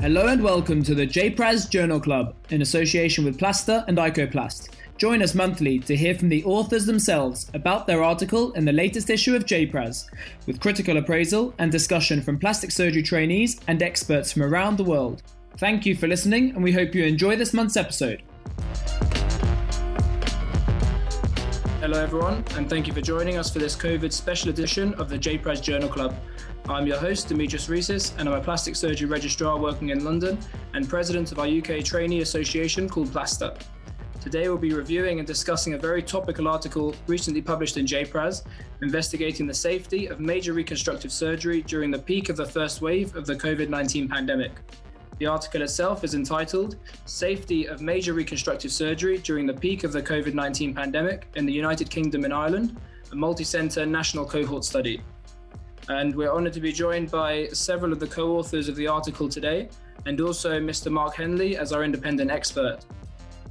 Hello and welcome to the JPRAS Journal Club in association with Plasta and Icoplast. Join us monthly to hear from the authors themselves about their article in the latest issue of JPRAS, with critical appraisal and discussion from plastic surgery trainees and experts from around the world. Thank you for listening, and we hope you enjoy this month's episode. Hello, everyone, and thank you for joining us for this COVID special edition of the JPRAS Journal Club. I'm your host, Dimitris Reissis, and I'm a plastic surgery registrar working in London and president of our UK trainee association called Plasta. Today, we'll be reviewing and discussing a very topical article recently published in JPRAS investigating the safety of major reconstructive surgery during the peak of the first wave of the COVID 19 pandemic. The article itself is entitled Safety of Major Reconstructive Surgery During the Peak of the COVID 19 Pandemic in the United Kingdom and Ireland, a multi center national cohort study and we're honored to be joined by several of the co-authors of the article today, and also Mr. Mark Henley as our independent expert.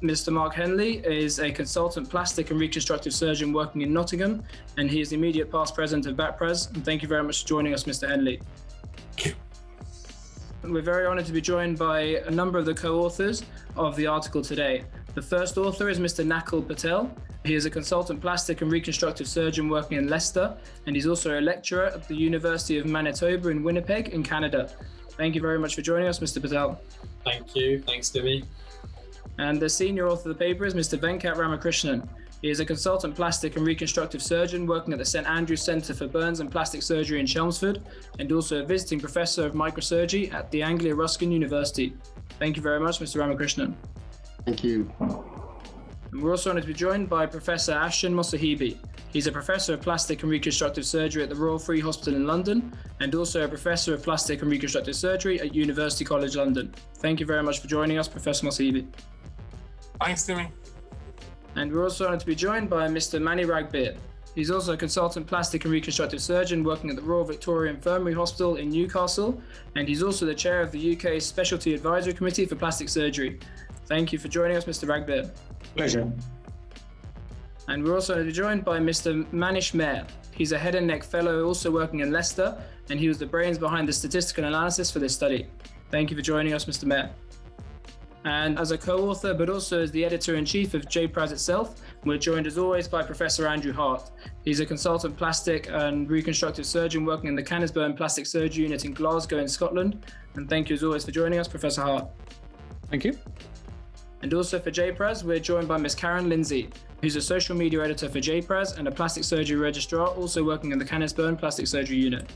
Mr. Mark Henley is a consultant plastic and reconstructive surgeon working in Nottingham, and he is the immediate past president of BAPRAS. And thank you very much for joining us, Mr. Henley. We're very honored to be joined by a number of the co-authors of the article today. The first author is Mr. Nakul Patel, he is a consultant plastic and reconstructive surgeon working in Leicester, and he's also a lecturer at the University of Manitoba in Winnipeg, in Canada. Thank you very much for joining us, Mr. Patel. Thank you. Thanks, Demi. And the senior author of the paper is Mr. Venkat Ramakrishnan. He is a consultant plastic and reconstructive surgeon working at the St Andrews Centre for Burns and Plastic Surgery in Chelmsford, and also a visiting professor of microsurgery at the Anglia Ruskin University. Thank you very much, Mr. Ramakrishnan. Thank you. And we're also honored to be joined by Professor Afshin Mosahebi. He's a professor of plastic and reconstructive surgery at the Royal Free Hospital in London and also a professor of plastic and reconstructive surgery at University College London. Thank you very much for joining us, Professor Mosahebi. Thanks, Demi. And we're also honored to be joined by Mr. Manny Ragbir. He's also a consultant plastic and reconstructive surgeon working at the Royal Victoria Infirmary Hospital in Newcastle, and he's also the chair of the UK's Specialty Advisory Committee for Plastic Surgery. Thank you for joining us, Mr. Ragbir. Pleasure. And we're also joined by Mr. Manish Mair. He's a head and neck fellow also working in Leicester, and he was the brains behind the statistical analysis for this study. Thank you for joining us, Mr. Mair. And as a co author, but also as the editor in chief of JPRAS itself, we're joined as always by Professor Andrew Hart. He's a consultant plastic and reconstructive surgeon working in the Canniesburn Plastic Surgery Unit in Glasgow, in Scotland. And thank you as always for joining us, Professor Hart. Thank you. And also for JPRAS, we're joined by Ms. Karen Lindsay, who's a social media editor for JPRAS and a plastic surgery registrar, also working in the Canniesburn Plastic Surgery Unit.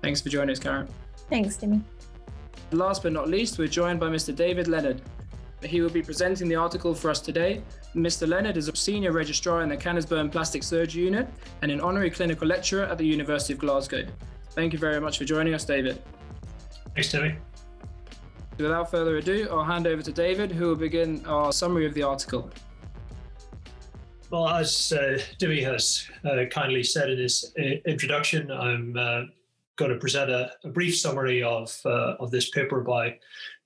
Thanks for joining us, Karen. Thanks, Demi. Last but not least, we're joined by Mr. David Leonard. He will be presenting the article for us today. Mr. Leonard is a senior registrar in the Canniesburn Plastic Surgery Unit and an honorary clinical lecturer at the University of Glasgow. Thank you very much for joining us, David. Thanks, Demi. Without further ado, I'll hand over to David, who will begin our summary of the article. Well, as uh, Dewey has uh, kindly said in his uh, introduction, I'm uh, going to present a, a brief summary of, uh, of this paper by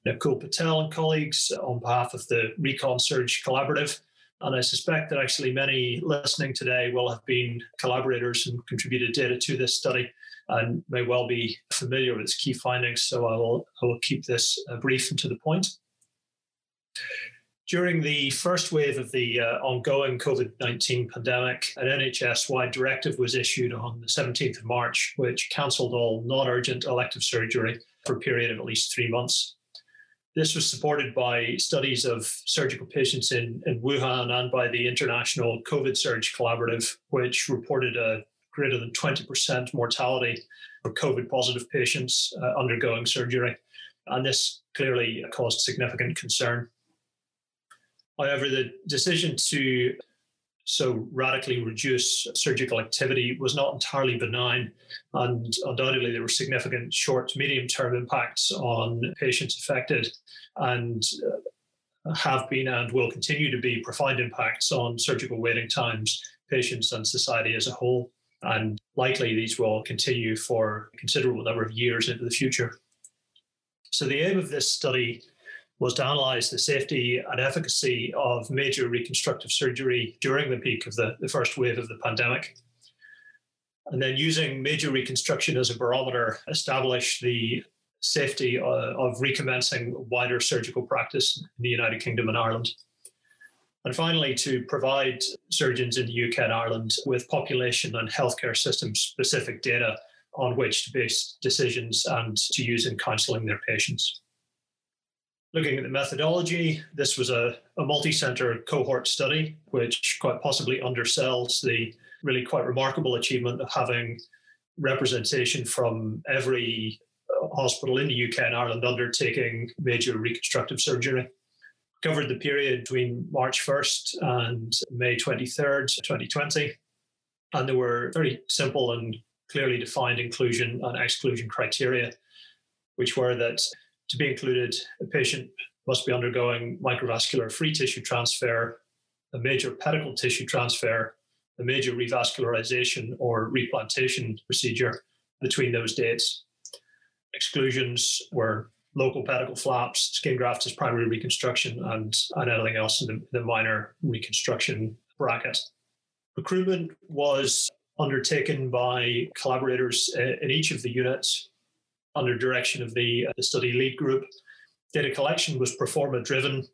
Nakul Patel and colleagues on behalf of the ReconSurg Collaborative. And I suspect that actually many listening today will have been collaborators and contributed data to this study and may well be familiar with its key findings. So I will, I will keep this uh, brief and to the point. During the first wave of the uh, ongoing COVID 19 pandemic, an NHS wide directive was issued on the 17th of March, which cancelled all non urgent elective surgery for a period of at least three months. This was supported by studies of surgical patients in, in Wuhan and by the International COVIDSurg Collaborative, which reported a greater than 20% mortality for COVID positive patients uh, undergoing surgery. And this clearly caused significant concern. However, the decision to so radically reduce surgical activity was not entirely benign, and undoubtedly there were significant short to medium term impacts on patients affected, and uh, have been and will continue to be profound impacts on surgical waiting times, patients, and society as a whole and likely these will continue for a considerable number of years into the future. So, the aim of this study was to analyze the safety and efficacy of major reconstructive surgery during the peak of the, the first wave of the pandemic. And then, using major reconstruction as a barometer, establish the safety uh, of recommencing wider surgical practice in the United Kingdom and Ireland. And finally, to provide surgeons in the UK and Ireland with population and healthcare system specific data on which to base decisions and to use in counselling their patients. Looking at the methodology, this was a, a multi center cohort study, which quite possibly undersells the really quite remarkable achievement of having representation from every hospital in the UK and Ireland undertaking major reconstructive surgery. Covered the period between March 1st and May 23rd, 2020. And there were very simple and clearly defined inclusion and exclusion criteria, which were that to be included, a patient must be undergoing microvascular free tissue transfer, a major pedicle tissue transfer, a major revascularization or replantation procedure between those dates. Exclusions were local pedicle flaps, skin grafts as primary reconstruction, and, and anything else in the, the minor reconstruction bracket. Recruitment was undertaken by collaborators uh, in each of the units under direction of the, uh, the study lead group. Data collection was pro forma driven,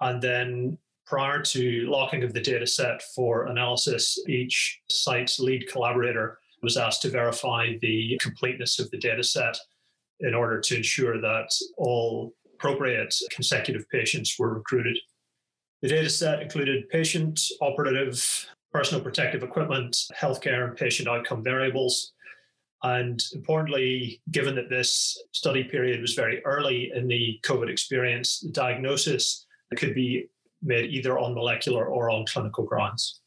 and then prior to locking of the data set for analysis, each site's lead collaborator was asked to verify the completeness of the data set in order to ensure that all appropriate consecutive patients were recruited. The data set included patient, operative, personal protective equipment, healthcare, and patient outcome variables. And importantly, given that this study period was very early in the COVID experience, the diagnosis could be made either on molecular or on clinical grounds.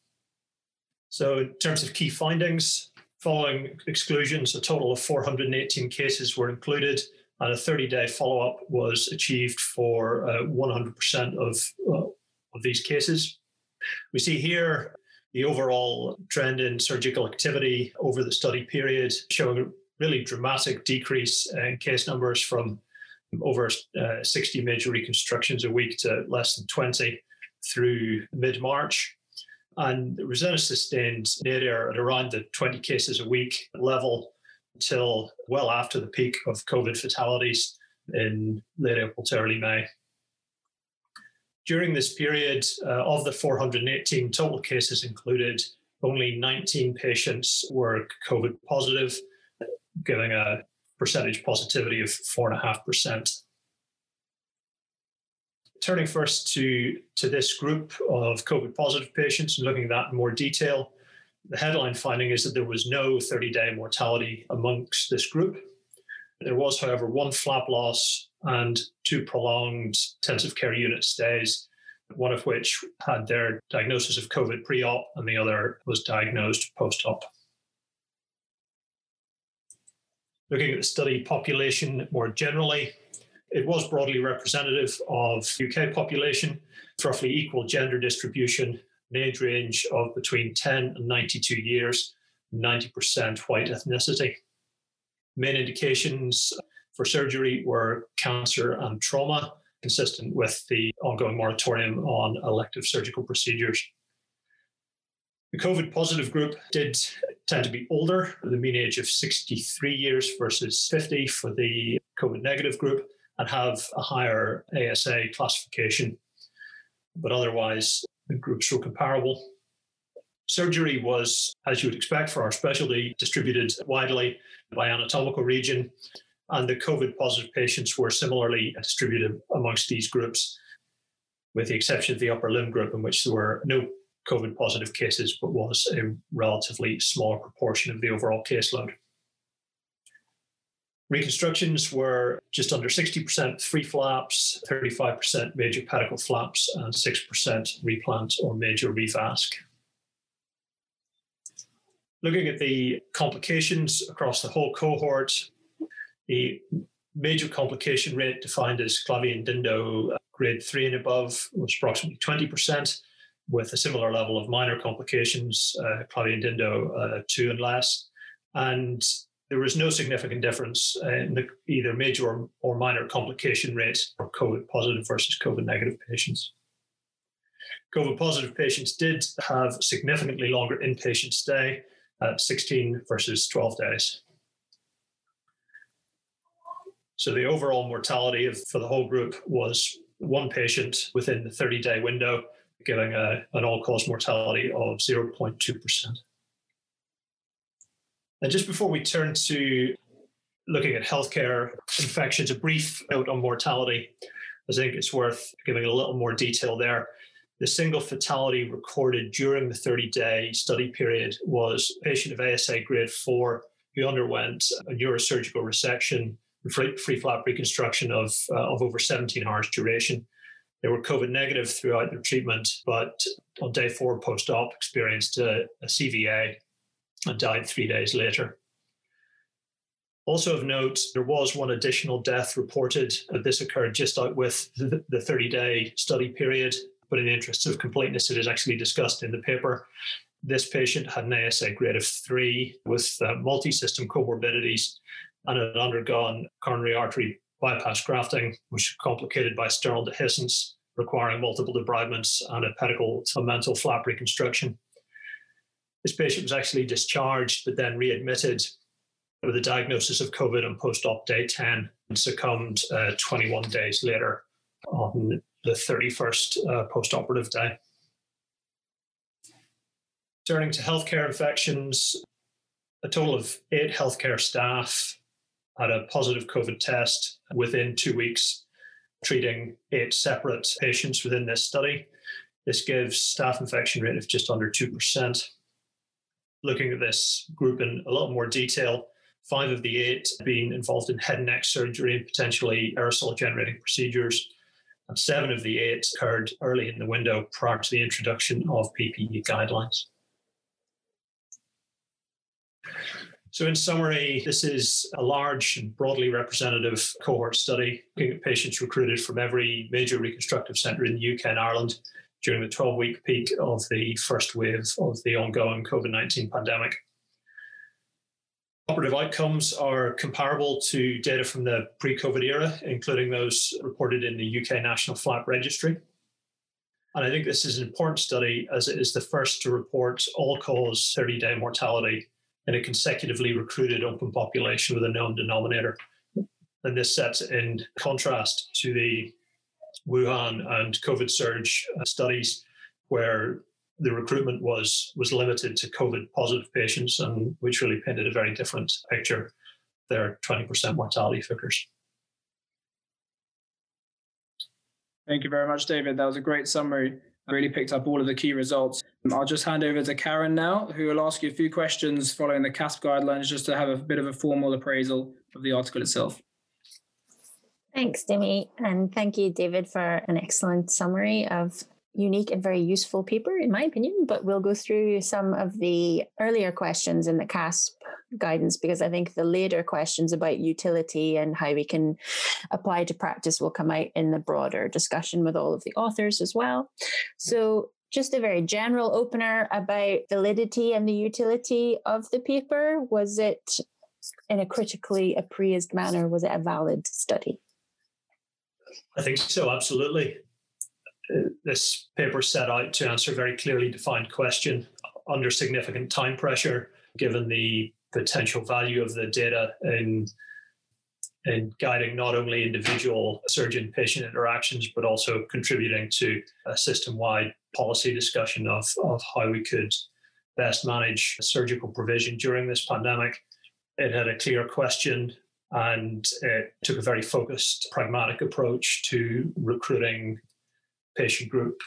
So, in terms of key findings, following exclusions, a total of 418 cases were included, and a 30 day follow up was achieved for uh, 100% of, uh, of these cases. We see here the overall trend in surgical activity over the study period, showing a really dramatic decrease in case numbers from over uh, 60 major reconstructions a week to less than 20 through mid March. And it was then a sustained nadir at around the 20 cases a week level until well after the peak of COVID fatalities in late April to early May. During this period, uh, of the 418 total cases included, only 19 patients were COVID positive, giving a percentage positivity of 4.5%. Turning first to, to this group of COVID positive patients and looking at that in more detail, the headline finding is that there was no 30 day mortality amongst this group. There was, however, one flap loss and two prolonged intensive care unit stays, one of which had their diagnosis of COVID pre op and the other was diagnosed post op. Looking at the study population more generally, it was broadly representative of UK population, with roughly equal gender distribution, an age range of between 10 and 92 years, 90% white ethnicity. Main indications for surgery were cancer and trauma, consistent with the ongoing moratorium on elective surgical procedures. The COVID positive group did tend to be older, the mean age of 63 years versus 50 for the COVID negative group, and have a higher ASA classification. But otherwise, the groups were comparable. Surgery was, as you would expect for our specialty, distributed widely by anatomical region, and the COVID positive patients were similarly distributed amongst these groups, with the exception of the upper limb group, in which there were no COVID positive cases, but was a relatively small proportion of the overall caseload. Reconstructions were just under 60% free flaps, 35% major pedicle flaps, and 6% replant or major revasc. Looking at the complications across the whole cohort, the major complication rate defined as Clavien-Dindo uh, grade 3 and above was approximately 20%, with a similar level of minor complications, uh, Clavien-Dindo uh, 2 and less. And there was no significant difference in the, either major or, or minor complication rates for COVID positive versus COVID negative patients. COVID positive patients did have significantly longer inpatient stay at 16 versus 12 days. So the overall mortality of, for the whole group was one patient within the 30 day window, giving a, an all cause mortality of 0.2%. And just before we turn to looking at healthcare infections, a brief note on mortality. I think it's worth giving a little more detail there. The single fatality recorded during the 30 day study period was a patient of ASA grade 4 who underwent a neurosurgical resection free, free flap reconstruction of, uh, of over 17 hours duration. They were COVID negative throughout their treatment, but on day four post op experienced a, a CVA and died three days later. Also of note, there was one additional death reported. This occurred just out with the 30 day study period, but in the interest of completeness, it is actually discussed in the paper. This patient had an ASA grade of three with uh, multi system comorbidities and had undergone coronary artery bypass grafting, which was complicated by sternal dehiscence, requiring multiple debridements and a pedicle omental flap reconstruction. This patient was actually discharged, but then readmitted with a diagnosis of COVID on post op day 10 and succumbed uh, 21 days later on the 31st uh, post operative day. Turning to healthcare infections, a total of eight healthcare staff had a positive COVID test within two weeks, treating eight separate patients within this study. This gives staff infection rate of just under 2%. Looking at this group in a lot more detail, five of the eight being involved in head and neck surgery and potentially aerosol generating procedures. And seven of the eight occurred early in the window prior to the introduction of PPE guidelines. So, in summary, this is a large and broadly representative cohort study looking at patients recruited from every major reconstructive centre in the UK and Ireland during the 12 week peak of the first wave of the ongoing COVID 19 pandemic. Operative outcomes are comparable to data from the pre COVID era, including those reported in the UK National Flap Registry. And I think this is an important study as it is the first to report all cause 30 day mortality in a consecutively recruited open population with a known denominator. And this sets in contrast to the Wuhan and COVIDSurg uh, studies, where the recruitment was was limited to COVID positive patients, and which really painted a very different picture. Their 20% mortality figures. Thank you very much, David. That was a great summary. Really picked up all of the key results. I'll just hand over to Karen now, who will ask you a few questions following the CASP guidelines just to have a bit of a formal appraisal of the article itself. Thanks, Demi. And thank you, David, for an excellent summary of unique and very useful paper, in my opinion. But we'll go through some of the earlier questions in the CASP guidance because I think the later questions about utility and how we can apply to practice will come out in the broader discussion with all of the authors as well. So, just a very general opener about validity and the utility of the paper. Was it in a critically appraised manner? Was it a valid study? I think so, absolutely. Uh, this paper set out to answer a very clearly defined question under significant time pressure, given the potential value of the data in in guiding not only individual surgeon patient interactions, but also contributing to a system wide policy discussion of, of how we could best manage surgical provision during this pandemic. It had a clear question and it took a very focused, pragmatic approach to recruiting patient group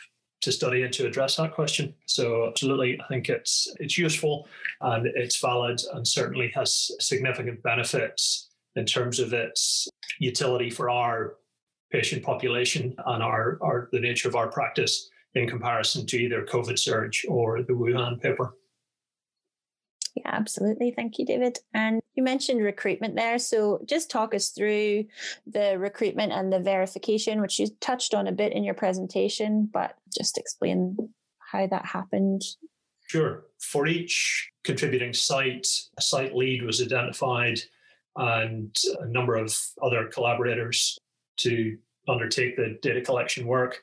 to study and to address that question. So absolutely, I think it's it's useful and it's valid and certainly has significant benefits in terms of its utility for our patient population and our, our the nature of our practice in comparison to either COVIDSurg or the Wuhan paper. Yeah, absolutely. Thank you, David. And you mentioned recruitment there. So just talk us through the recruitment and the verification, which you touched on a bit in your presentation, but just explain how that happened. Sure. For each contributing site, a site lead was identified and a number of other collaborators to undertake the data collection work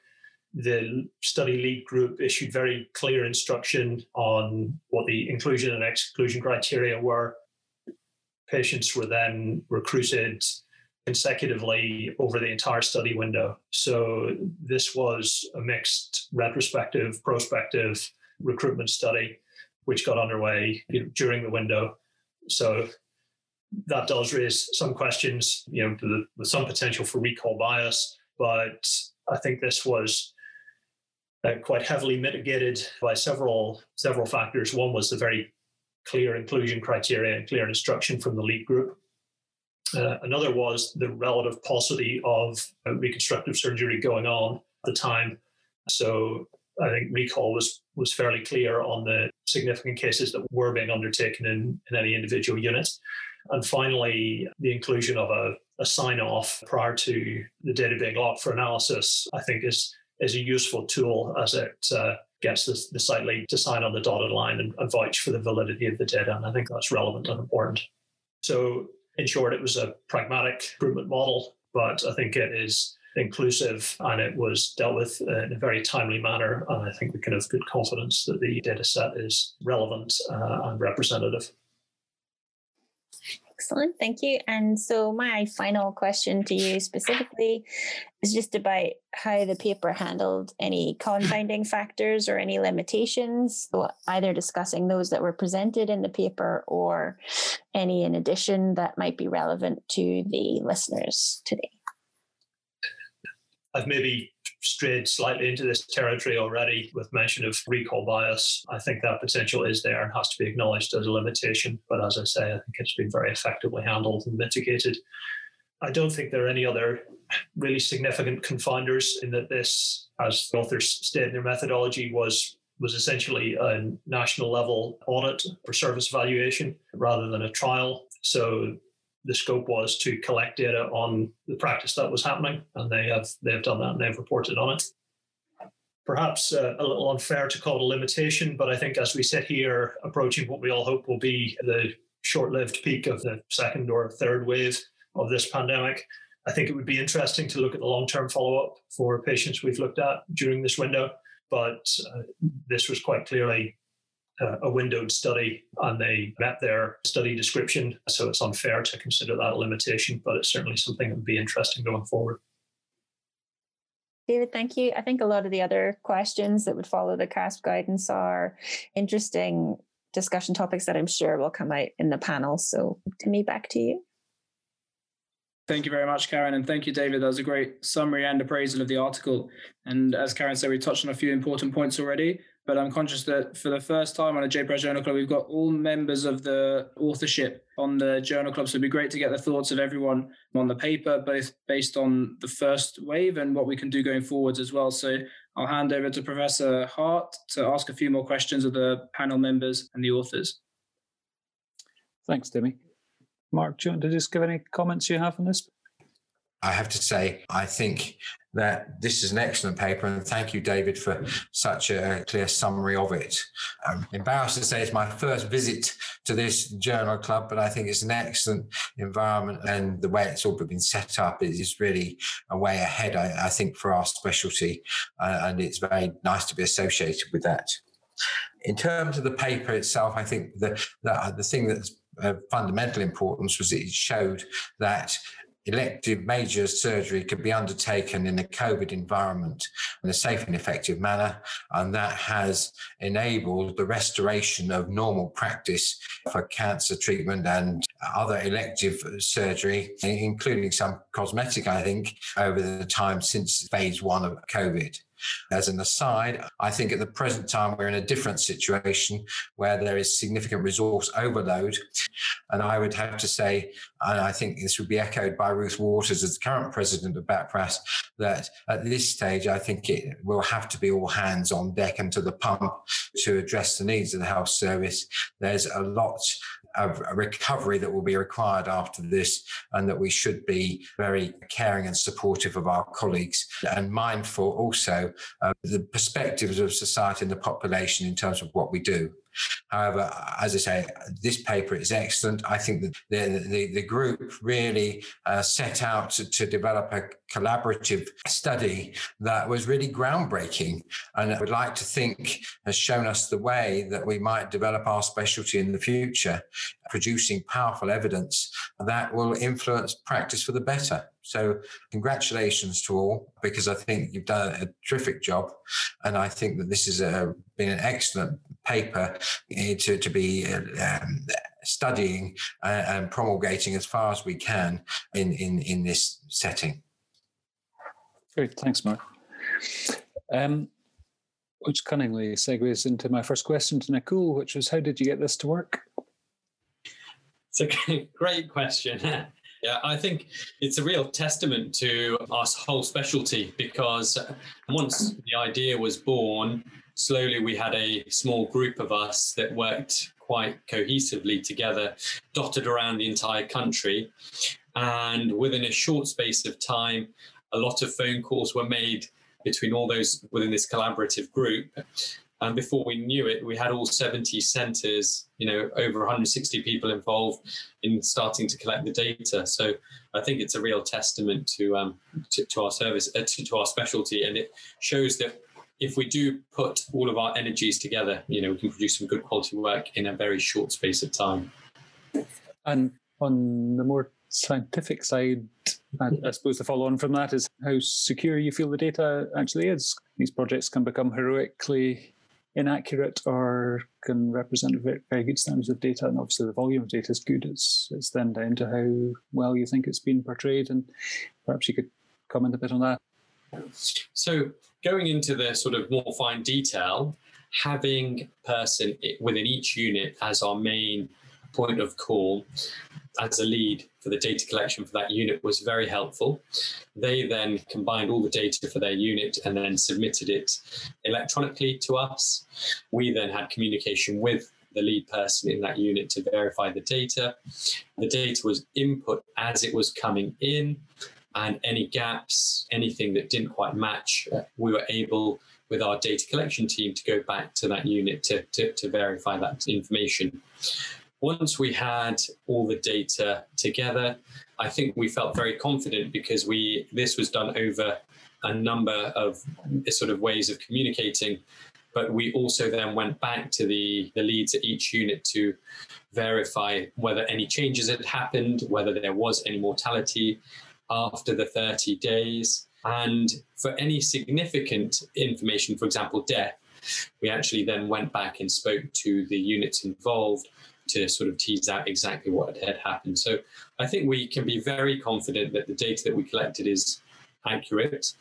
the study lead group issued very clear instruction on what the inclusion and exclusion criteria were. Patients were then recruited consecutively over the entire study window. So this was a mixed retrospective, prospective recruitment study, which got underway during the window. So that does raise some questions, you know, with some potential for recall bias. But I think this was uh, quite heavily mitigated by several several factors. One was the very clear inclusion criteria and clear instruction from the lead group. Uh, another was the relative paucity of uh, reconstructive surgery going on at the time. So I think recall was was fairly clear on the significant cases that were being undertaken in, in any individual unit. And finally, the inclusion of a, a sign off prior to the data being locked for analysis, I think is is a useful tool as it uh, gets the, the site lead to sign on the dotted line and, and vouch for the validity of the data. And I think that's relevant and important. So, in short, it was a pragmatic recruitment model, but I think it is inclusive and it was dealt with in a very timely manner. And I think we can have good confidence that the data set is relevant uh, and representative. Excellent, thank you. And so, my final question to you specifically is just about how the paper handled any confounding factors or any limitations, so either discussing those that were presented in the paper or any in addition that might be relevant to the listeners today. I've maybe strayed slightly into this territory already with mention of recall bias. I think that potential is there and has to be acknowledged as a limitation. But as I say, I think it's been very effectively handled and mitigated. I don't think there are any other really significant confounders in that this, as the authors state in their methodology, was was essentially a national level audit for service evaluation rather than a trial. So the scope was to collect data on the practice that was happening, and they have they have done that and they've reported on it. Perhaps uh, a little unfair to call it a limitation, but I think as we sit here approaching what we all hope will be the short-lived peak of the second or third wave of this pandemic, I think it would be interesting to look at the long-term follow-up for patients we've looked at during this window. But uh, this was quite clearly uh, a windowed study and they met their study description. So it's unfair to consider that a limitation, but it's certainly something that would be interesting going forward. David, thank you. I think a lot of the other questions that would follow the CASP guidance are interesting discussion topics that I'm sure will come out in the panel. So, to me, back to you. Thank you very much, Karen. And thank you, David. That was a great summary and appraisal of the article. And as Karen said, we touched on a few important points already but I'm conscious that for the first time on a JPRAS Journal Club, we've got all members of the authorship on the Journal Club. So it'd be great to get the thoughts of everyone on the paper, both based on the first wave and what we can do going forwards as well. So I'll hand over to Professor Hart to ask a few more questions of the panel members and the authors. Thanks, Demi. Mark, do you want to just give any comments you have on this? I have to say, I think that this is an excellent paper, and thank you, David, for such a clear summary of it. I'm embarrassed to say it's my first visit to this journal club, but I think it's an excellent environment, and the way it's all been set up is really a way ahead, I, I think, for our specialty, uh, and it's very nice to be associated with that. In terms of the paper itself, I think the the, the thing that's of fundamental importance was it showed that elective major surgery could be undertaken in a COVID environment in a safe and effective manner. And that has enabled the restoration of normal practice for cancer treatment and other elective surgery, including some cosmetic, I think, over the time since phase one of COVID. As an aside, I think at the present time we're in a different situation where there is significant resource overload. And I would have to say, and I think this would be echoed by Ruth Waters as the current president of BAPRAS, that at this stage, I think it will have to be all hands on deck and to the pump to address the needs of the health service. There's a lot of recovery that will be required after this, and that we should be very caring and supportive of our colleagues and mindful also of the perspectives of society and the population in terms of what we do. However, as I say, this paper is excellent. I think that the, the, the group really uh, set out to, to, develop a collaborative study that was really groundbreaking. And I would like to think has shown us the way that we might develop our specialty in the future. producing powerful evidence that will influence practice for the better. So, congratulations to all, because I think you've done a terrific job. And I think that this has been an excellent paper eh, to, to be um, studying and promulgating as far as we can in, in, in this setting. Great. Thanks, Mark. Um, which cunningly segues into my first question to Nakul, which was how did you get this to work? It's a great question. Yeah, I think it's a real testament to our whole specialty because once the idea was born, slowly we had a small group of us that worked quite cohesively together, dotted around the entire country. And within a short space of time, a lot of phone calls were made between all those within this collaborative group. And before we knew it, we had all 70 centers, you know, over 160 people involved in starting to collect the data. So I think it's a real testament to um, to, to, our service, uh, to, to our specialty, and it shows that if we do put all of our energies together, you know, we can produce some good quality work in a very short space of time. And on the more scientific side, I, I, suppose the follow on from that is how secure you feel the data actually is. These projects can become heroically inaccurate or can represent very, good standards of data. And obviously, the volume of data is good. It's, it's then down to how well you think it's been portrayed. And perhaps you could comment a bit on that. So, going into the sort of more fine detail, having person within each unit as our main point of call as a lead for the data collection for that unit was very helpful. They then combined all the data for their unit and then submitted it electronically to us. We then had communication with the lead person in that unit to verify the data. The data was input as it was coming in, and any gaps, anything that didn't quite match, we were able with our data collection team to go back to that unit to, to, to verify that information once we had all the data together, I think we felt very confident because we this was done over a number of sort of ways of communicating. But we also then went back to the, the leads at each unit to verify whether any changes had happened, whether there was any mortality after the 30 days. And for any significant information, for example, death, we actually then went back and spoke to the units involved to sort of tease out exactly what had happened. So I think we can be very confident that the data that we collected is accurate.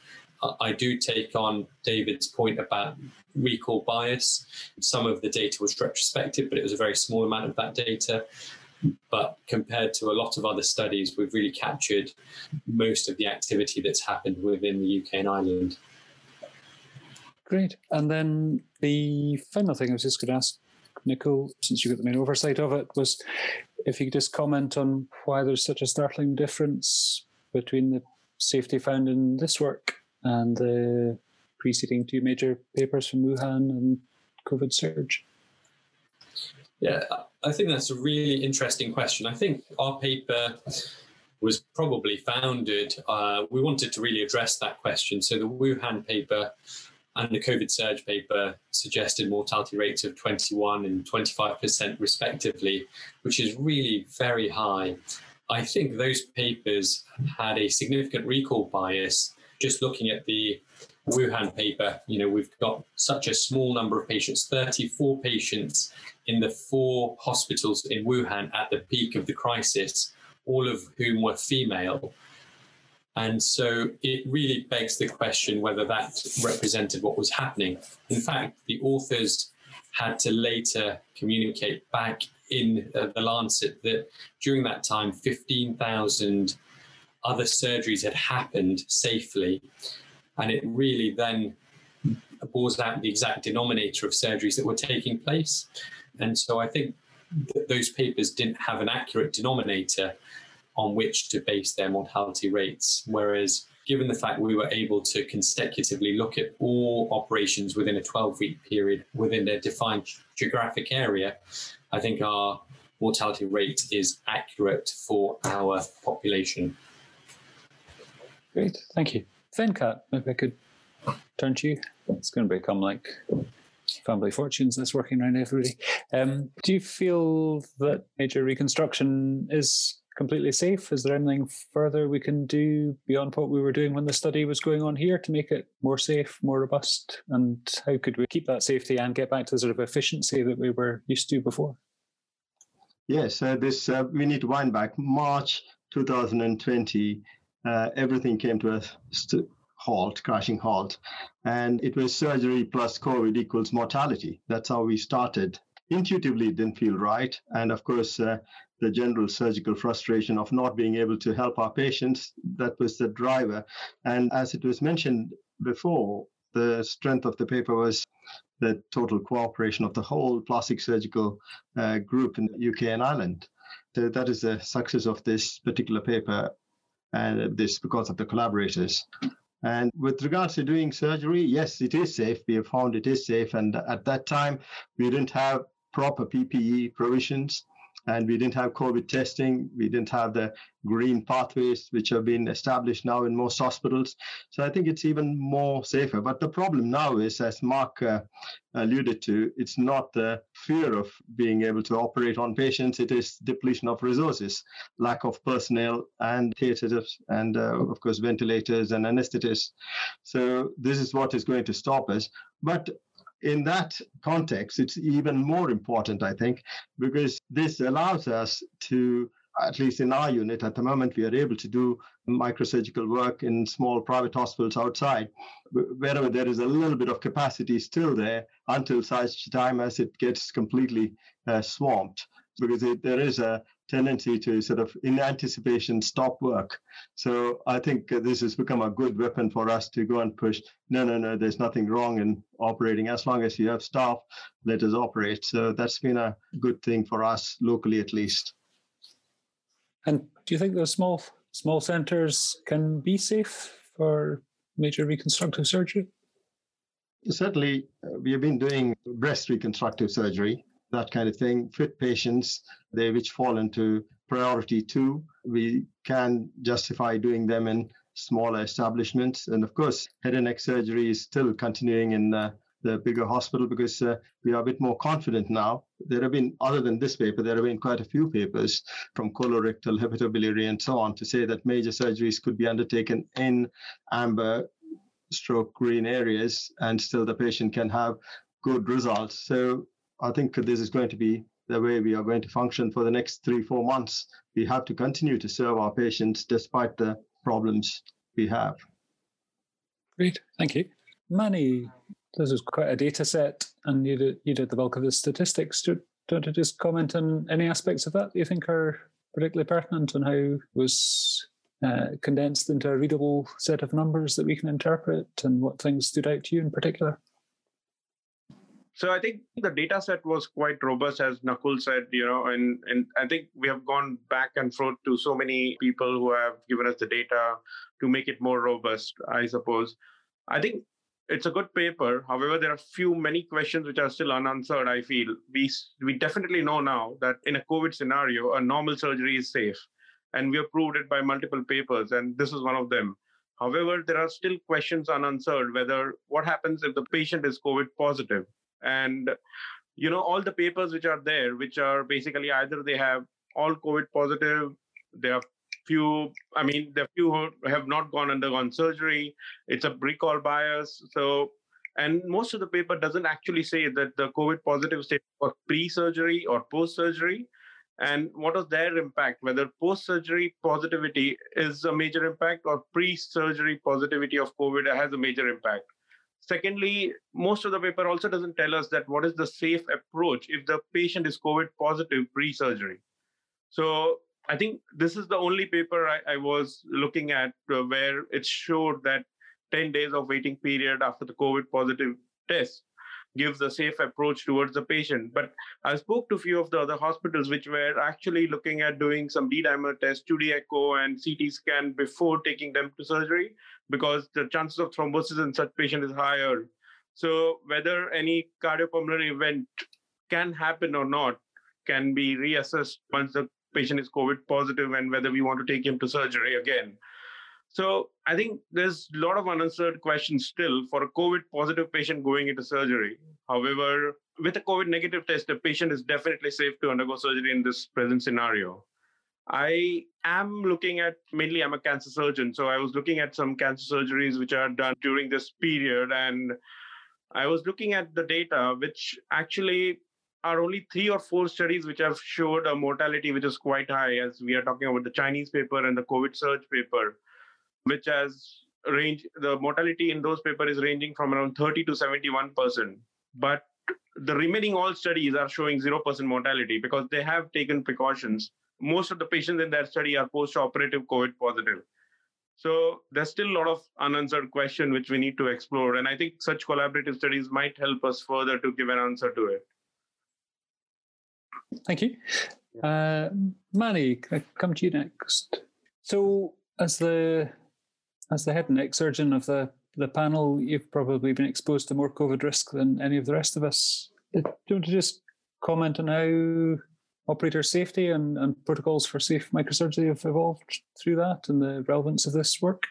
I do take on David's point about recall bias. Some of the data was retrospective, but it was a very small amount of that data. But compared to a lot of other studies, we've really captured most of the activity that's happened within the UK and Ireland. Great. And then the final thing I was just going to ask Nakul, since you got the main oversight of it, was if you could just comment on why there's such a startling difference between the safety found in this work and the preceding two major papers from Wuhan and COVIDSurg. Yeah, I think that's a really interesting question. I think our paper was probably founded, uh, we wanted to really address that question. So the Wuhan paper and the COVIDSurg paper suggested mortality rates of 21 and 25% respectively, which is really very high. I think those papers had a significant recall bias. Just looking at the Wuhan paper, you know, we've got such a small number of patients 34 patients in the four hospitals in Wuhan at the peak of the crisis, all of whom were female. And so it really begs the question whether that represented what was happening. In fact, the authors had to later communicate back in uh, the Lancet that during that time, 15,000 other surgeries had happened safely. And it really then bores out the exact denominator of surgeries that were taking place. And so I think those papers didn't have an accurate denominator on which to base their mortality rates. Whereas, given the fact we were able to consecutively look at all operations within a 12 week period within a defined geographic area, I think our mortality rate is accurate for our population. Great, thank you. Venkat, maybe I could turn to you. It's going to become like family fortunes that's working around everybody. Um, do you feel that major reconstruction is completely safe? Is there anything further we can do beyond what we were doing when the study was going on here to make it more safe, more robust? And how could we keep that safety and get back to the sort of efficiency that we were used to before? Yes, uh, this uh, we need to wind back. March 2020, uh, everything came to a st- halt, crashing halt, and it was surgery plus COVID equals mortality. That's how we started. Intuitively, it didn't feel right, and of course, uh, the general surgical frustration of not being able to help our patients. That was the driver. And as it was mentioned before, the strength of the paper was the total cooperation of the whole plastic surgical uh, group in the UK and Ireland. So that is the success of this particular paper, and this because of the collaborators. And with regards to doing surgery, yes, it is safe. We have found it is safe. And at that time, we didn't have proper PPE provisions and we didn't have COVID testing. We didn't have the green pathways, which have been established now in most hospitals. So I think it's even more safer. But the problem now is, as Mark uh, alluded to, it's not the fear of being able to operate on patients, it is depletion of resources, lack of personnel and theaters, and uh, of course, ventilators and anesthetists. So this is what is going to stop us. But in that context, it's even more important, I think, because this allows us to, at least in our unit at the moment, we are able to do microsurgical work in small private hospitals outside, wherever there is a little bit of capacity still there until such time as it gets completely uh, swamped. Because it, there is a tendency to sort of, in anticipation, stop work. So I think this has become a good weapon for us to go and push. No, no, no, there's nothing wrong in operating. As long as you have staff, let us operate. So that's been a good thing for us locally, at least. And do you think those small small centres can be safe for major reconstructive surgery? Certainly, uh, we have been doing breast reconstructive surgery that kind of thing. Fit patients, they which fall into priority two, we can justify doing them in smaller establishments. And of course, head and neck surgery is still continuing in uh, the bigger hospital because uh, we are a bit more confident now. There have been, other than this paper, there have been quite a few papers from colorectal, hepatobiliary, and so on to say that major surgeries could be undertaken in amber stroke green areas and still the patient can have good results. So I think this is going to be the way we are going to function for the next three, four months. We have to continue to serve our patients despite the problems we have. Great, thank you. Mani, this is quite a data set, and you did, you did the bulk of the statistics. Do, do you want to just comment on any aspects of that you think are particularly pertinent and how it was uh, condensed into a readable set of numbers that we can interpret and what things stood out to you in particular? So I think the data set was quite robust, as Nakul said, you know, and, and I think we have gone back and forth to so many people who have given us the data to make it more robust, I suppose. I think it's a good paper. However, there are few many questions which are still unanswered. I feel we we definitely know now that in a COVID scenario, a normal surgery is safe, and we have proved it by multiple papers, and this is one of them. However, there are still questions unanswered. Whether what happens if the patient is COVID positive? And you know all the papers which are there which are basically either they have all covid positive there are few i mean are few who have not gone undergone surgery it's a recall bias. So and most of the paper doesn't actually say that the covid positive state was pre-surgery or post-surgery. And what was their impact? Whether post-surgery positivity is a major impact or pre-surgery positivity of covid has a major impact Secondly, most of the paper also doesn't tell us that what is the safe approach if the patient is COVID positive pre surgery. So I think this is the only paper I, I was looking at uh, where it showed that 10 days of waiting period after the COVID positive test gives a safe approach towards the patient. But I spoke to a few of the other hospitals which were actually looking at doing some D-dimer test, 2D echo, and CT scan before taking them to surgery because the chances of thrombosis in such patient is higher. So whether any cardiopulmonary event can happen or not can be reassessed once the patient is COVID positive and whether we want to take him to surgery again. So I think there's a lot of unanswered questions still for a COVID positive patient going into surgery. However, with a COVID negative test, the patient is definitely safe to undergo surgery in this present scenario. I am looking at mainly, I'm a cancer surgeon. So I was looking at some cancer surgeries which are done during this period. And I was looking at the data, which actually are only three or four studies which have showed a mortality which is quite high, as we are talking about the Chinese paper and the COVIDSurg paper, which has range the mortality in those papers is ranging from around 30 to 71 percent. But the remaining all studies are showing 0% mortality because they have taken precautions. Most of the patients in that study are post-operative COVID positive. So there's still a lot of unanswered question which we need to explore. And I think such collaborative studies might help us further to give an answer to it. Thank you. Uh, Manny, can I come to you next? So as the as the head and neck surgeon of the the panel, you've probably been exposed to more COVID risk than any of the rest of us. Uh, do you want to just comment on how operator safety and, and protocols for safe microsurgery have evolved through that and the relevance of this work?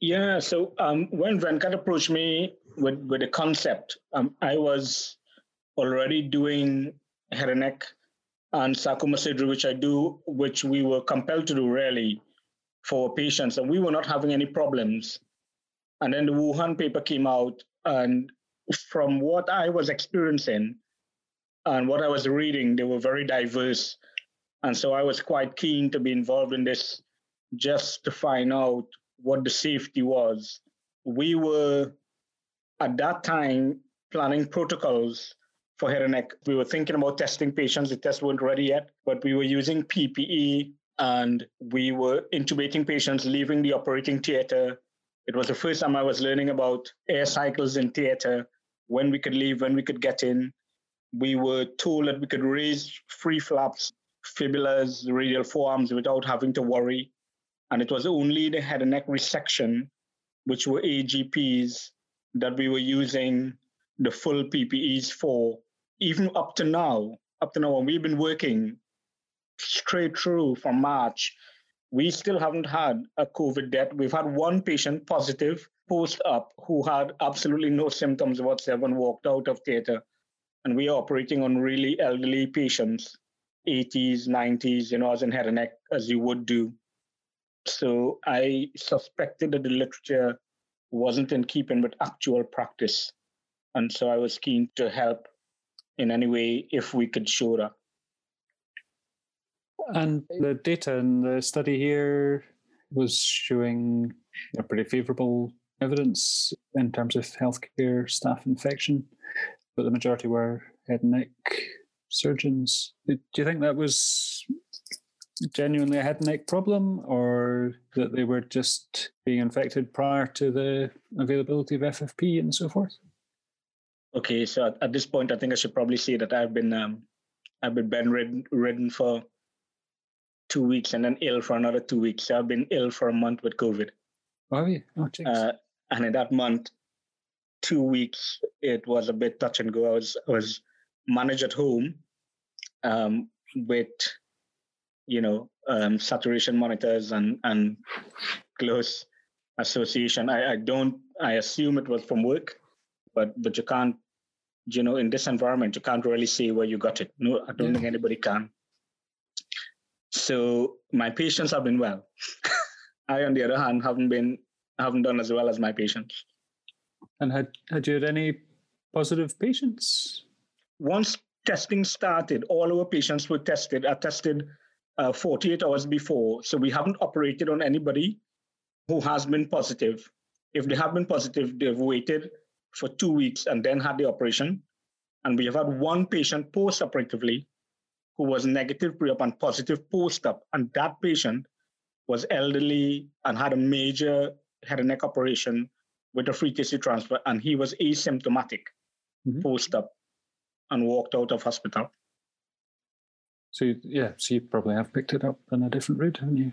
Yeah, so um, when Venkat approached me with, with the concept, um, I was already doing head and neck and sarcoma surgery, which I do, which we were compelled to do rarely for patients, and we were not having any problems. And then the Wuhan paper came out, and from what I was experiencing and what I was reading, they were very diverse. And so I was quite keen to be involved in this just to find out what the safety was. We were at that time planning protocols for head and neck. We were thinking about testing patients. The tests weren't ready yet, but we were using PPE and we were intubating patients, leaving the operating theater it was the first time I was learning about air cycles in theater, when we could leave, when we could get in. We were told that we could raise free flaps, fibulas, radial forearms without having to worry. And it was only the head and neck resection, which were AGPs, that we were using the full PPEs for. Even up to now, up to now, we've been working straight through from March we still haven't had a COVID death. We've had one patient positive post-op who had absolutely no symptoms whatsoever and walked out of theater. And we are operating on really elderly patients, 80s, 90s, you know, as in head and neck, as you would do. So I suspected that the literature wasn't in keeping with actual practice. And so I was keen to help in any way if we could show that. And the data in the study here was showing a pretty favourable evidence in terms of healthcare staff infection, but the majority were head and neck surgeons. Do you think that was genuinely a head and neck problem, or that they were just being infected prior to the availability of FFP and so forth? Okay, so at, this point, I think I should probably say that I've been um, I've been bedridden for two weeks and then ill for another two weeks. So I've been ill for a month with COVID. Oh, yeah. Oh, uh, and in that month, two weeks, it was a bit touch and go. I was, I was managed at home um, with, you know, um, saturation monitors and, and close association. I, I don't, I assume it was from work, but, but you can't, you know, in this environment, you can't really see where you got it. No, I don't yeah. think anybody can. So my patients have been well. I, on the other hand, haven't been haven't done as well as my patients. And had had you had any positive patients? Once testing started, all our patients were tested. Are tested uh, 48 hours before, so we haven't operated on anybody who has been positive. If they have been positive, they've waited for two weeks and then had the operation. And we have had one patient post-operatively who was negative pre-op and positive post-op, and that patient was elderly and had a major head and neck operation with a free tissue transfer, and he was asymptomatic mm-hmm. post-op, and walked out of hospital. So yeah, so you probably have picked it up on a different route, haven't you?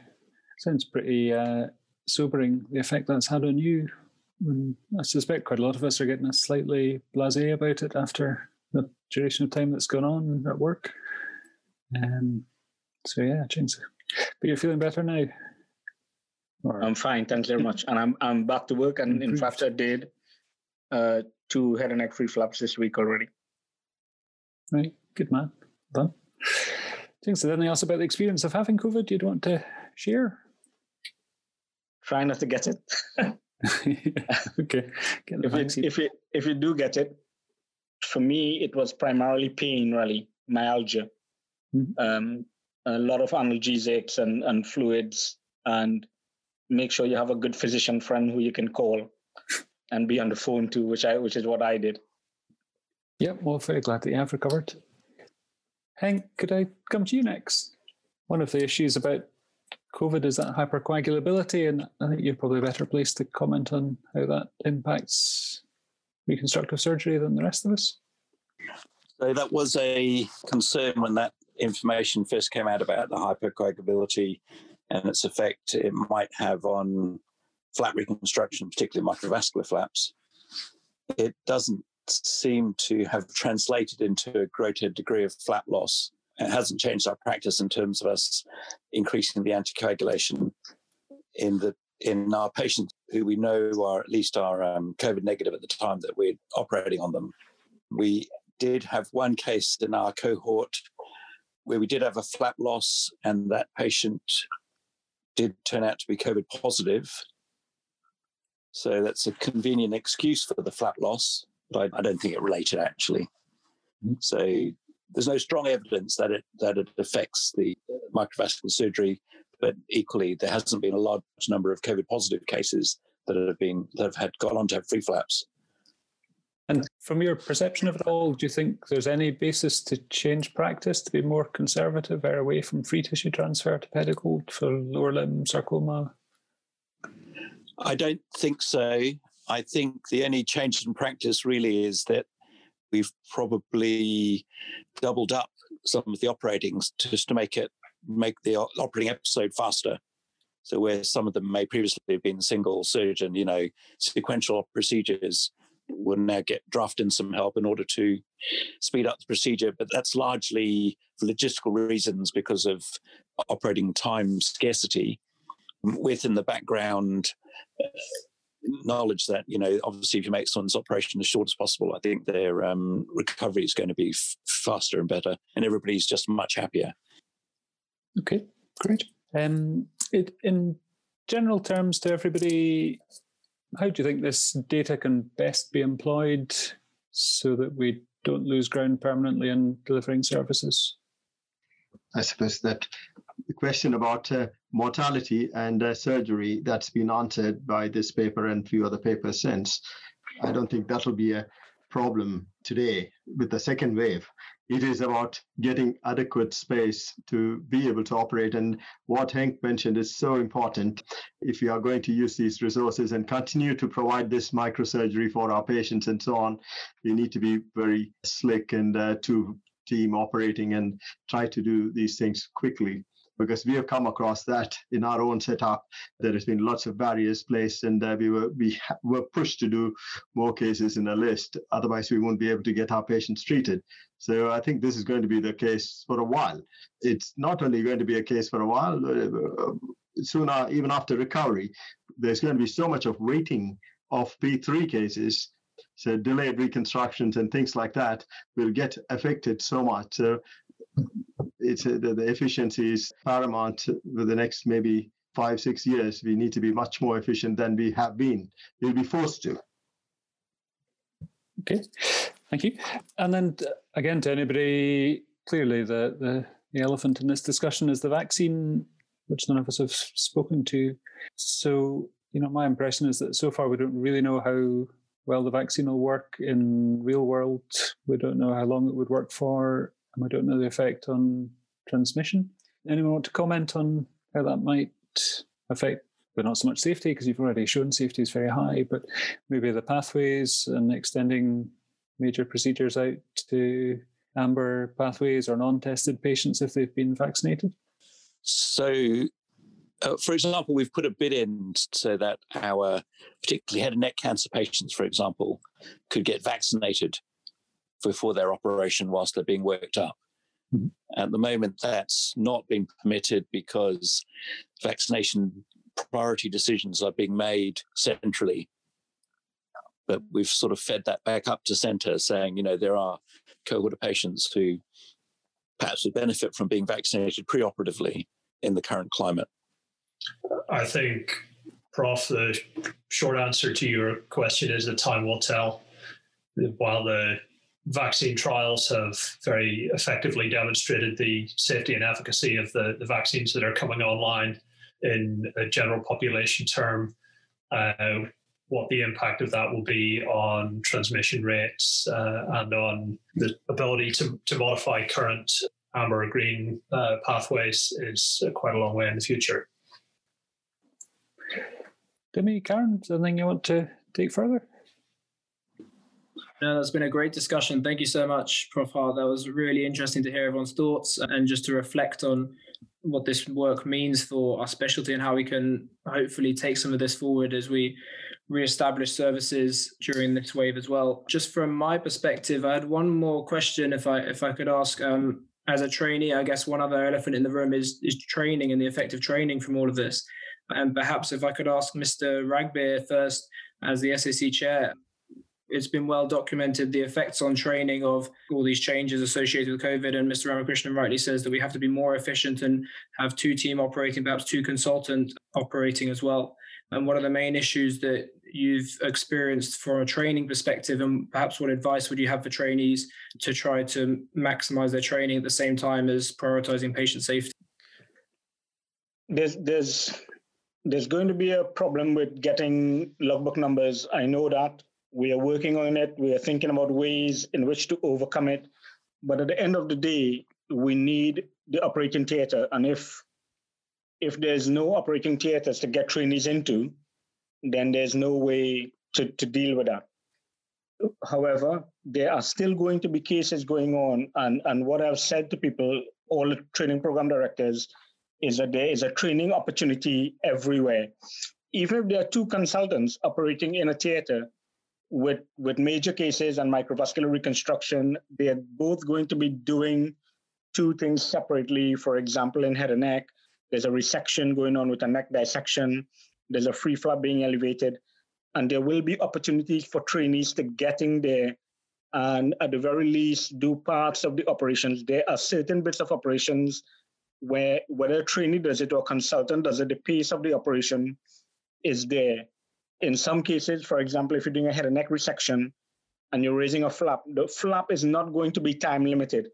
Sounds pretty uh, sobering the effect that's had on you. And I suspect quite a lot of us are getting a slightly blasé about it after the duration of time that's gone on at work. Um, so yeah, change. But you're feeling better now. Or I'm fine, thanks very much. And I'm I'm back to work. And in fact, I did uh, two head and neck free flaps this week already. right, good man. Done. Thanks. Anything else about the experience of having COVID you'd want to share? Try not to get it. okay. Get if you, if you if you do get it, for me it was primarily pain, really myalgia, Mhm. um, a lot of analgesics and and fluids, and make sure you have a good physician friend who you can call, and be on the phone too, which I which is what I did. Yep, well, very glad that you have recovered. Hank, could I come to you next? One of the issues about COVID is that hypercoagulability, and I think you're probably a better place to comment on how that impacts reconstructive surgery than the rest of us. So that was a concern when that information first came out about the hypercoagulability and its effect it might have on flap reconstruction, particularly microvascular flaps. It doesn't seem to have translated into a greater degree of flap loss. It hasn't changed our practice in terms of us increasing the anticoagulation in the in our patients who we know are at least are um, COVID negative at the time that we're operating on them. We did have one case in our cohort where we did have a flap loss, and that patient did turn out to be COVID positive. So that's a convenient excuse for the flap loss, but I, I don't think it related actually. Mm-hmm. So there's no strong evidence that it that it affects the microvascular surgery, but equally there hasn't been a large number of COVID positive cases that have been that have had gone on to have free flaps. And from your perception of it all, do you think there's any basis to change practice to be more conservative or away from free tissue transfer to pedicle for lower limb sarcoma? I don't think so. I think the only change in practice really is that we've probably doubled up some of the operatings just to make it make the operating episode faster. So where some of them may previously have been single surgeon, you know, sequential procedures will now get draft in some help in order to speed up the procedure. But that's largely for logistical reasons because of operating time scarcity. Within the background, knowledge that you know obviously if you make someone's operation as short as possible i think their um, recovery is going to be f- faster and better and everybody's just much happier Okay, great. Um, it, in general terms, to everybody, how do you think this data can best be employed so that we don't lose ground permanently in delivering services? I suppose that the question about uh, mortality and uh, surgery that's been answered by this paper and few other papers since. I don't think that'll be a problem today with the second wave. It is about getting adequate space to be able to operate. And what Hank mentioned is so important. If you are going to use these resources and continue to provide this microsurgery for our patients and so on, you need to be very slick and uh, to team operating and try to do these things quickly because we have come across that in our own setup. There has been lots of barriers placed, and uh, we were we ha- were pushed to do more cases in a list. Otherwise, we won't be able to get our patients treated. So I think this is going to be the case for a while. It's not only going to be a case for a while. Uh, sooner, even after recovery, there's going to be so much of waiting of P3 cases so delayed reconstructions and things like that will get affected so much. So it's uh, the, the efficiency is paramount for the next maybe five six years. We need to be much more efficient than we have been. We'll be forced to. Okay, thank you. And then again, to anybody, clearly the, the, the elephant in this discussion is the vaccine, which none of us have spoken to. So, you know, my impression is that so far we don't really know how well the vaccine will work in real world. We don't know how long it would work for, and we don't know the effect on transmission. Anyone want to comment on how that might affect, but not so much safety, because you've already shown safety is very high, but maybe the pathways and extending major procedures out to amber pathways or non-tested patients if they've been vaccinated? So, uh, for example, we've put a bid in so that our particularly head and neck cancer patients, for example, could get vaccinated before their operation whilst they're being worked up. Hmm. At the moment, that's not being permitted because vaccination priority decisions are being made centrally. But we've sort of fed that back up to centre, saying, you know, there are cohort of patients who perhaps would benefit from being vaccinated preoperatively in the current climate. I think, Prof, the short answer to your question is that time will tell. While the vaccine trials have very effectively demonstrated the safety and efficacy of the, the vaccines that are coming online in a general population term, uh, what the impact of that will be on transmission rates uh, and on the ability to, to modify current amber or green uh, pathways is quite a long way in the future. Demi, Karen, anything you want to take further? No, that's been a great discussion. Thank you so much, Prof. Hart. That was really interesting to hear everyone's thoughts and just to reflect on what this work means for our specialty and how we can hopefully take some of this forward as we re-establish services during this wave as well. Just from my perspective, I had one more question, if I if I could ask. Um, as a trainee, I guess one other elephant in the room is is training and the effect of training from all of this. And perhaps if I could ask Mr. Ragbir first, as the SAC chair, it's been well documented the effects on training of all these changes associated with COVID. And Mr. Ramakrishnan rightly says that we have to be more efficient and have two team operating, perhaps two consultant operating as well. And what are the main issues that you've experienced from a training perspective? And perhaps what advice would you have for trainees to try to maximize their training at the same time as prioritizing patient safety? There's there's there's going to be a problem with getting logbook numbers. I know that we are working on it. We are thinking about ways in which to overcome it. But at the end of the day, we need the operating theater. And if if there's no operating theaters to get trainees into, then there's no way to, to deal with that. However, there are still going to be cases going on. And, and what I've said to people, all the training program directors, is that there is a training opportunity everywhere. Even if there are two consultants operating in a theater, with with major cases and microvascular reconstruction, they are both going to be doing two things separately. For example, in head and neck, there's a resection going on with a neck dissection. There's a free flap being elevated, and there will be opportunities for trainees to get in there and at the very least do parts of the operations. There are certain bits of operations where whether a trainee does it or consultant does it, the pace of the operation is there in some cases, for example, if you're doing a head and neck resection and you're raising a flap, the flap is not going to be time limited.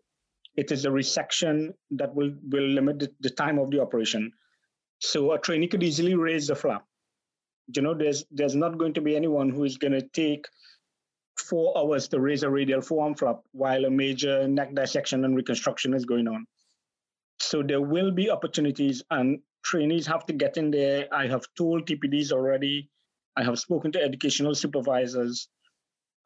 It is a resection that will, will limit the, the time of the operation. So a trainee could easily raise the flap. You know, there's there's not going to be anyone who is going to take four hours to raise a radial forearm flap while a major neck dissection and reconstruction is going on. So there will be opportunities, and trainees have to get in there. I have told TPDs already I have spoken to educational supervisors,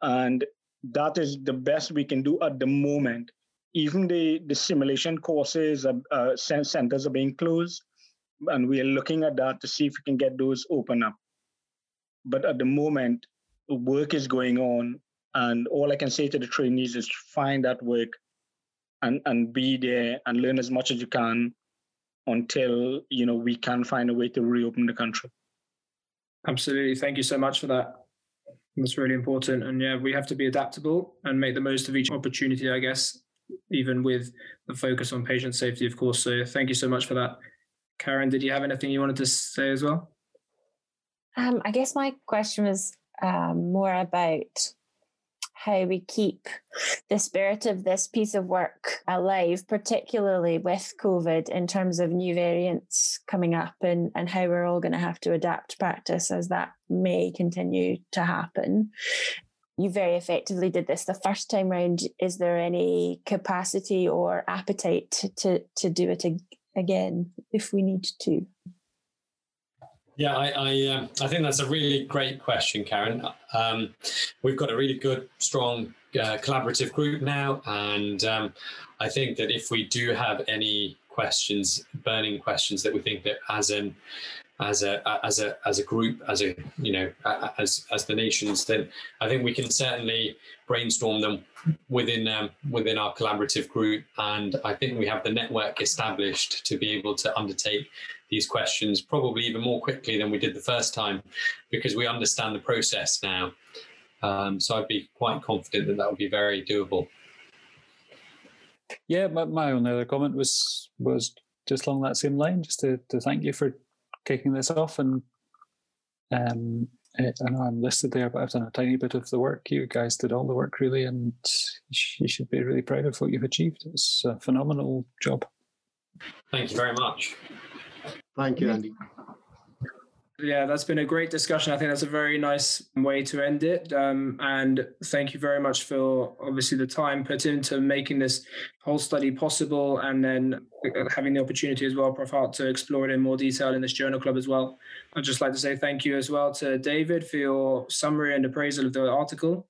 and that is the best we can do at the moment. Even the, the simulation courses, uh, centers are being closed, and we are looking at that to see if we can get those open up. But at the moment, work is going on, and all I can say to the trainees is find that work and, and be there and learn as much as you can until you know we can find a way to reopen the country. Absolutely. Thank you so much for that. That's really important. And yeah, we have to be adaptable and make the most of each opportunity, I guess, even with the focus on patient safety, of course. So thank you so much for that. Karen, did you have anything you wanted to say as well? Um, I guess my question was um, more about how we keep the spirit of this piece of work alive, particularly with COVID, in terms of new variants coming up and, and how we're all going to have to adapt practice as that may continue to happen. You very effectively did this the first time round. Is there any capacity or appetite to, to do it again if we need to? Yeah, I I, um, I, think that's a really great question, Karen. Um, we've got a really good, strong uh, collaborative group now, and um, I think that if we do have any questions, burning questions that we think that as an as a as a as a group, as a you know as as the nations, then I think we can certainly brainstorm them within um, within our collaborative group, and I think we have the network established to be able to undertake these questions probably even more quickly than we did the first time because we understand the process now. Um, so I'd be quite confident that that would be very doable. Yeah, my, my only other comment was was just along that same line, just to, to thank you for kicking this off. And um, I know I'm listed there, but I've done a tiny bit of the work. You guys did all the work, really, and you should be really proud of what you've achieved. It's a phenomenal job. Thank you very much. Thank you, Andy. Yeah, that's been a great discussion. I think that's a very nice way to end it. Um, and thank you very much for obviously the time put into making this whole study possible and then having the opportunity as well, Prof. Hart, to explore it in more detail in this journal club as well. I'd just like to say thank you as well to David for your summary and appraisal of the article.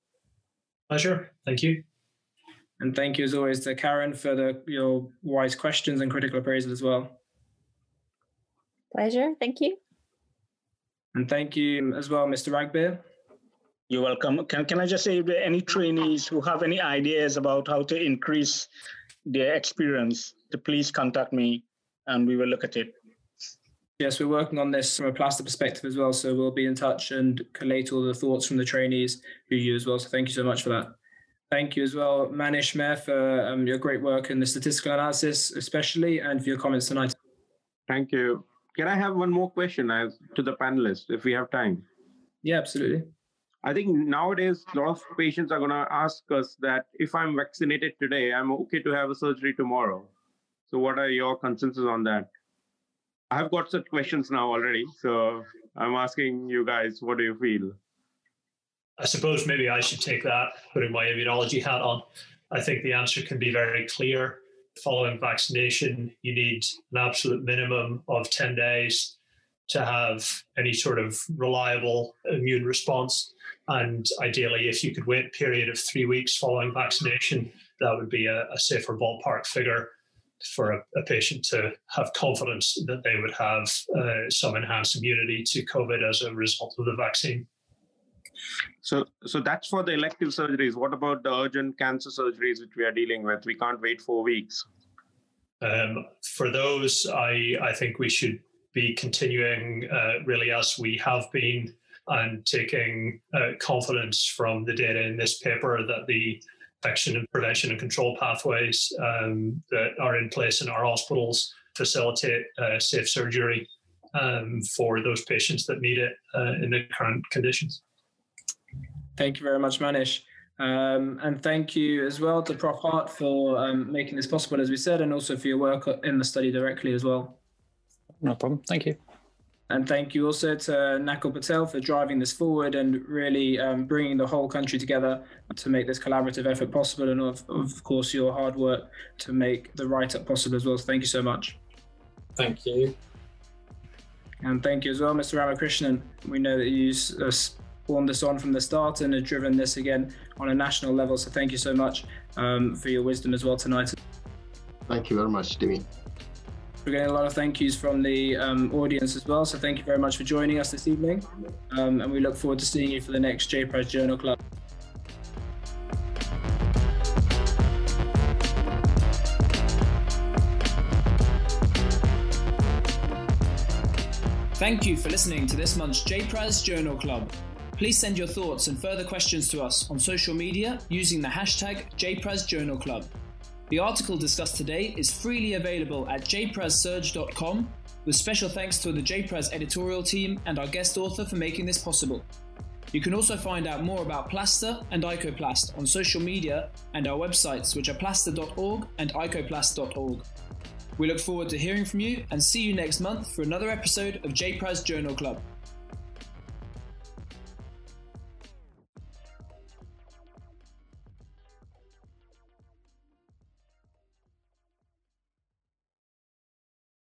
Pleasure. Thank you. And thank you as always to Karen for the your wise questions and critical appraisal as well. Pleasure. Thank you. And thank you as well, Mr. Ragbir. You're welcome. Can, can I just say, if there are any trainees who have any ideas about how to increase their experience, to please contact me and we will look at it. Yes, we're working on this from a PLASTA perspective as well. So we'll be in touch and collate all the thoughts from the trainees who you as well. So thank you so much for that. Thank you as well, Manish Mair, for um, your great work in the statistical analysis, especially, and for your comments tonight. Thank you. Can I have one more question as to the panelists, if we have time? Yeah, absolutely. I think nowadays a lot of patients are going to ask us that if I'm vaccinated today, I'm okay to have a surgery tomorrow. So, what are your consensus on that? I've got such questions now already, so I'm asking you guys, what do you feel? I suppose maybe I should take that, putting my immunology hat on. I think the answer can be very clear following vaccination, you need an absolute minimum of 10 days to have any sort of reliable immune response. And ideally, if you could wait a period of three weeks following vaccination, that would be a, a safer ballpark figure for a, a, patient to have confidence that they would have uh, some enhanced immunity to COVID as a result of the vaccine. So, so that's for the elective surgeries. What about the urgent cancer surgeries which we are dealing with? We can't wait four weeks. Um, for those, I I think we should be continuing uh, really as we have been and taking uh, confidence from the data in this paper that the infection and prevention and control pathways um, that are in place in our hospitals facilitate uh, safe surgery um, for those patients that need it uh, in the current conditions. Thank you very much, Manish. Um, and thank you as well to Prof. Hart for um, making this possible, as we said, and also for your work in the study directly as well. No problem. Thank you. And thank you also to Nakul Patel for driving this forward and really um, bringing the whole country together to make this collaborative effort possible. And of, of course, your hard work to make the write up possible as well. So thank you so much. Thank you. And thank you as well, Mr. Ramakrishnan. We know that you uh, spawned this on from the start and have driven this again on a national level. So thank you so much um, for your wisdom as well tonight. Thank you very much, Demi. We're getting a lot of thank yous from the um, audience as well. So thank you very much for joining us this evening. Um, and we look forward to seeing you for the next JPRAS Journal Club. Thank you for listening to this month's JPRAS Journal Club. Please send your thoughts and further questions to us on social media using the hashtag JPRASJournalClub. The article discussed today is freely available at jprasurg.com, with special thanks to the JPRAS editorial team and our guest author for making this possible. You can also find out more about PLASTA and Icoplast on social media and our websites, which are plasta.org and icoplast.org. We look forward to hearing from you and see you next month for another episode of JPRAS Journal Club.